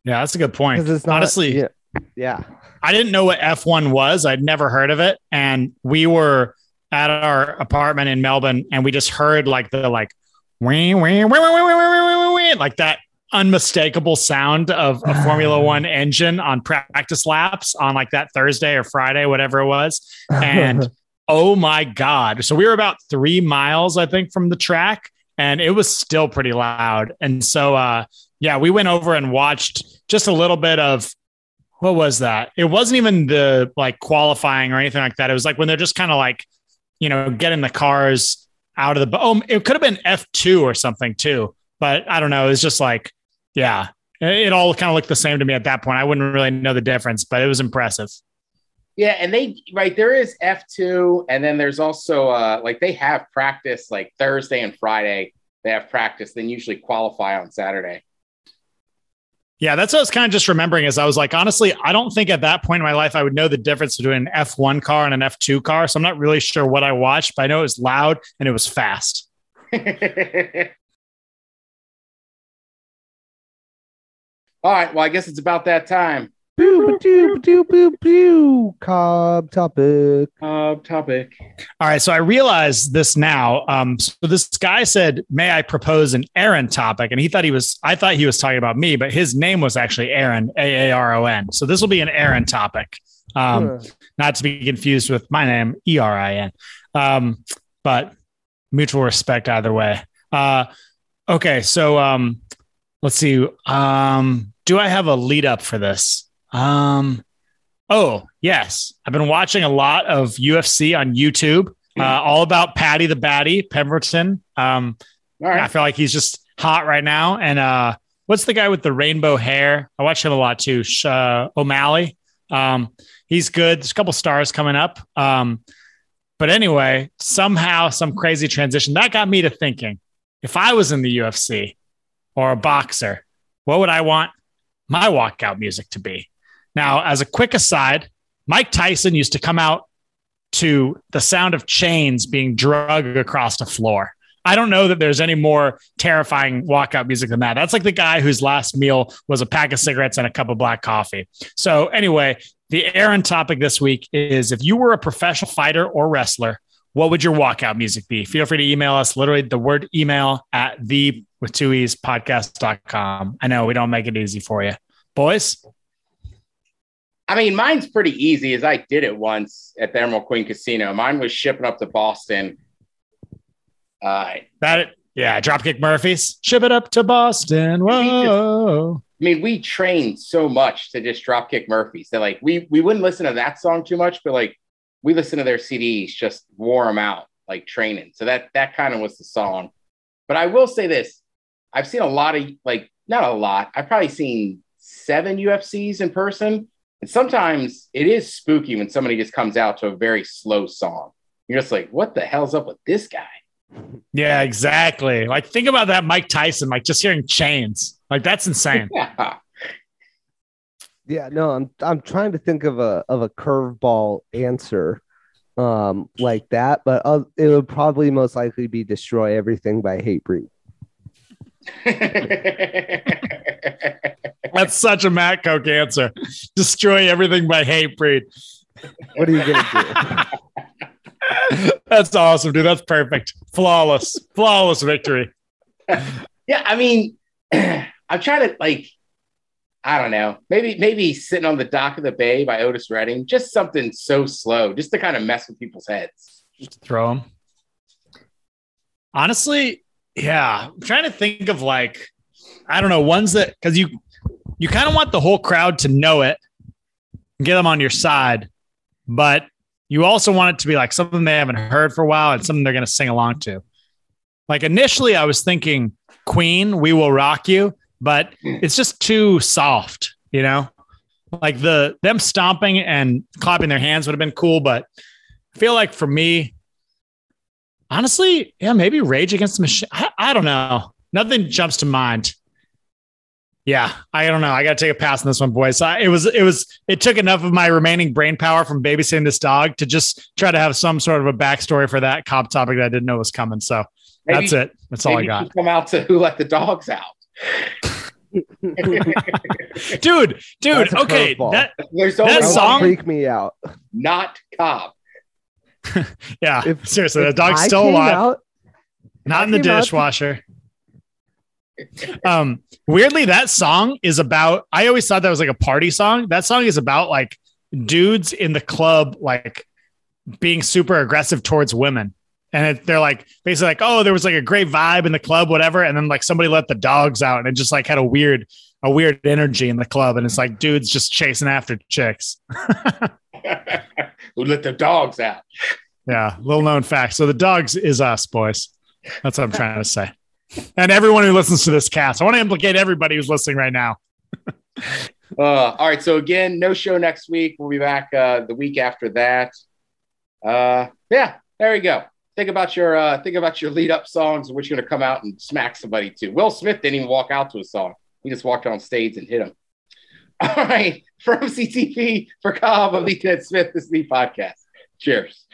Yeah, that's a good point. Because it's not Honestly, yeah, yeah. I didn't know what F1 was. I'd never heard of it. And we were at our apartment in Melbourne and we just heard like the like wee, wee, wee, wee, wee, wee, wee, wee, like that unmistakable sound of a Formula [SIGHS] One engine on practice laps on like that Thursday or Friday, whatever it was. And [LAUGHS] oh my God. So we were about three miles, I think, from the track, and it was still pretty loud. And so uh yeah, we went over and watched just a little bit of what was that? It wasn't even the like qualifying or anything like that. It was like when they're just kind of like, you know, getting the cars out of the. Oh, it could have been F two or something too, but I don't know. It was just like, yeah, it, all kind of looked the same to me at that point. I wouldn't really know the difference, but it was impressive. Yeah, and they right there is F two, and then there's also uh like they have practice like Thursday and Friday. They have practice, then usually qualify on Saturday. Yeah, that's what I was kind of just remembering. Is I was like, honestly, I don't think at that point in my life I would know the difference between an F1 car and an F2 car. So I'm not really sure what I watched, but I know it was loud and it was fast. [LAUGHS] All right, well, I guess it's about that time. Boo, boo, boo, boo, boo. Cobb topic. Uh, topic. All right, so I realize this now. Um, so this guy said, "May I propose an Aaron topic?" And he thought he was, I thought he was talking about me, but his name was actually Aaron, A A R O N. So this will be an Aaron topic, um, Huh. not to be confused with my name, E R I N. Um, but mutual respect either way. Uh, okay, so um, let's see. Um, do I have a lead up for this? Um, oh yes, I've been watching a lot of UFC on YouTube. Uh, all about Paddy the Baddy Pemberton. Um, All right. I feel like he's just hot right now. And uh, what's the guy with the rainbow hair? I watch him a lot too. Uh, O'Malley. Um, he's good. There's a couple stars coming up. Um, but anyway, somehow some crazy transition that got me to thinking: if I was in the UFC or a boxer, what would I want my walkout music to be? Now, as a quick aside, Mike Tyson used to come out to the sound of chains being dragged across the floor. I don't know that there's any more terrifying walkout music than that. That's like the guy whose last meal was a pack of cigarettes and a cup of black coffee. So, anyway, the Aaron topic this week is if you were a professional fighter or wrestler, what would your walkout music be? Feel free to email us literally the word email at the with two e's podcast.com. I know we don't make it easy for you. Boys, I mean, mine's pretty easy as I did it once at the Emerald Queen Casino. Mine was shipping up to Boston. Uh, that yeah, Dropkick Murphys. Ship it up to Boston. Whoa. I mean, we trained so much to just Dropkick Murphys that like we we wouldn't listen to that song too much, but like we listened to their CDs, just wore them out like training. So that that kind of was the song. But I will say this: I've seen a lot of like not a lot. I've probably seen seven UFCs in person, and sometimes it is spooky when somebody just comes out to a very slow song. You're just like, what the hell's up with this guy? [LAUGHS] Yeah, exactly. Like think about that Mike Tyson, like just hearing chains. Like that's insane. [LAUGHS] Yeah. Yeah, no, I'm I'm trying to think of a of a curveball answer um like that, but uh, it would probably most likely be destroy everything by Hatebreed. That's such a Matt Coke answer. Destroy everything by Hatebreed. What are you gonna do? [LAUGHS] That's awesome, dude. That's perfect. Flawless. Flawless victory. Yeah, I mean, [CLEARS THROAT] I'm trying to like, I don't know, maybe maybe sitting on the dock of the bay by Otis Redding, just something so slow, just to kind of mess with people's heads. Just throw them. Honestly, yeah. I'm trying to think of like, I don't know, ones that because you you kind of want the whole crowd to know it and get them on your side, but you also want it to be like something they haven't heard for a while and something they're going to sing along to. Like initially, I was thinking Queen, "We Will Rock You," but hmm. it's just too soft, you know. Like the them stomping and clapping their hands would have been cool, but I feel like for me, honestly, yeah, maybe Rage Against the Machine. I, I don't know. Nothing jumps to mind. Yeah, I don't know. I got to take a pass on this one, boys. I, it was, it was, it took enough of my remaining brain power from babysitting this dog to just try to have some sort of a backstory for that cop topic that I didn't know was coming. So Maybe- that's it. That's all I got, Come out to who [LAUGHS] let the dogs out. [LAUGHS] dude. Dude, okay, that There's That only That would song- freak me out. not Cobb. [LAUGHS] yeah. If- seriously, the If dog's I still alive. out- not in the came out to- dishwasher. um, weirdly, that song is about. I always thought that was like a party song. That song is about like dudes in the club, like being super aggressive towards women. And it, they're like basically like, oh, there was like a great vibe in the club, whatever. And then like somebody let the dogs out, and it just like had a weird, a weird energy in the club. And it's like dudes just chasing after chicks. [LAUGHS] who let the dogs out? Yeah, little known fact. So the dogs is us, boys. That's what I'm trying to say. And everyone who listens to this cast, I want to implicate everybody who's listening right now. Uh, all right. So again, no show next week. We'll be back uh, the week after that. Uh, yeah, there you go. Think about your uh, think about your lead up songs, which you're gonna come out and smack somebody to. Will Smith didn't even walk out to a song. He just walked on stage and hit him. [LAUGHS] All right, from CTV for Cobb of the Ted Smith, the podcast. Cheers.